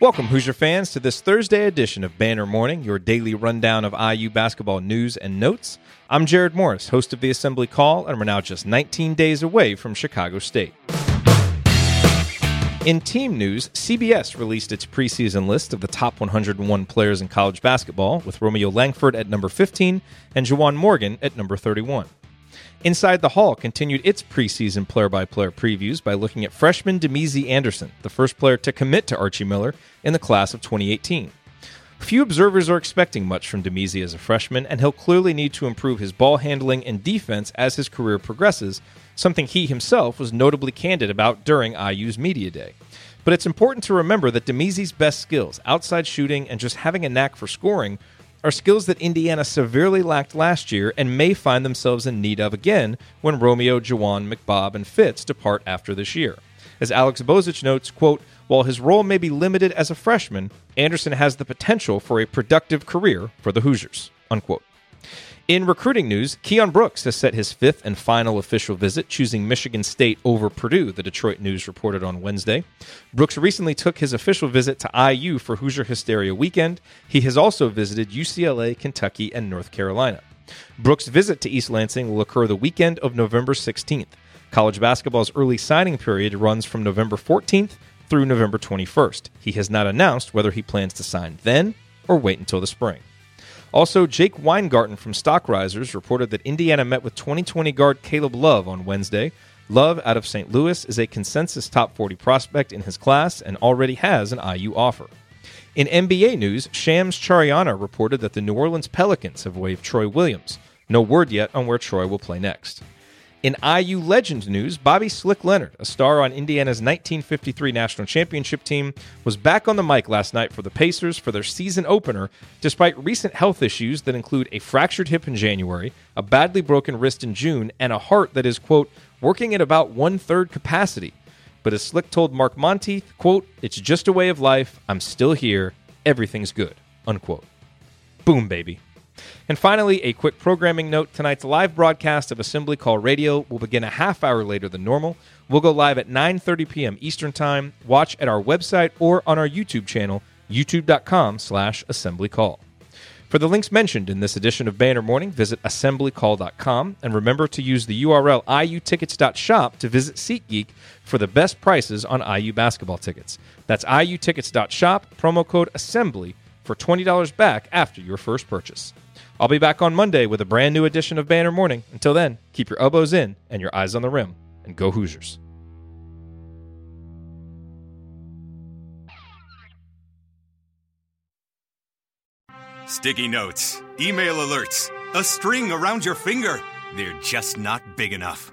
Welcome, Hoosier fans, to this Thursday edition of Banner Morning, your daily rundown of IU basketball news and notes. I'm Jared Morris, host of the Assembly Call, and we're now just 19 days away from Chicago State. In team news, CBS released its preseason list of the top 101 players in college basketball, with Romeo Langford at number 15 and Juwan Morgan at number 31. Inside the Hall continued its preseason player by player previews by looking at freshman Damezi Anderson, the first player to commit to Archie Miller in the class of 2018. Few observers are expecting much from Damezi as a freshman, and he'll clearly need to improve his ball handling and defense as his career progresses, something he himself was notably candid about during IU's Media Day. But it's important to remember that Damezi's best skills, outside shooting and just having a knack for scoring, are skills that Indiana severely lacked last year and may find themselves in need of again when Romeo, Juwan, McBob, and Fitz depart after this year. As Alex Bozich notes, quote, while his role may be limited as a freshman, Anderson has the potential for a productive career for the Hoosiers. Unquote. In recruiting news, Keion Brooks has set his fifth and final official visit, choosing Michigan State over Purdue, the Detroit News reported on Wednesday. Brooks recently took his official visit to IU for Hoosier Hysteria weekend. He has also visited UCLA, Kentucky, and North Carolina. Brooks' visit to East Lansing will occur the weekend of November 16th. College basketball's early signing period runs from November 14th through November 21st. He has not announced whether he plans to sign then or wait until the spring. Also, Jake Weingarten from Stock Risers reported that Indiana met with 2020 guard Caleb Love on Wednesday. Love, out of St. Louis, is a consensus top 40 prospect in his class and already has an IU offer. In NBA news, Shams Charania reported that the New Orleans Pelicans have waived Troy Williams. No word yet on where Troy will play next. In IU Legends news, Bobby Slick Leonard, a star on Indiana's 1953 national championship team, was back on the mic last night for the Pacers for their season opener, despite recent health issues that include a fractured hip in January, a badly broken wrist in June, and a heart that is, quote, working at about one third capacity. But as Slick told Mark Monteith, quote, it's just a way of life. I'm still here. Everything's good, unquote. Boom, baby. And finally, a quick programming note tonight's live broadcast of Assembly Call Radio will begin a half hour later than normal. We'll go live at 9:30 p.m. Eastern Time. Watch at our website or on our YouTube channel, youtube.com/slash/assemblycall. For the links mentioned in this edition of Banner Morning, visit assemblycall.com and remember to use the URL iutickets.shop to visit SeatGeek for the best prices on IU basketball tickets. That's iutickets.shop, promo code ASSEMBLY for $20 back after your first purchase. I'll be back on Monday with a brand new edition of Banner Morning. Until then, keep your elbows in and your eyes on the rim, and go Hoosiers. Sticky notes, email alerts, a string around your finger. They're just not big enough.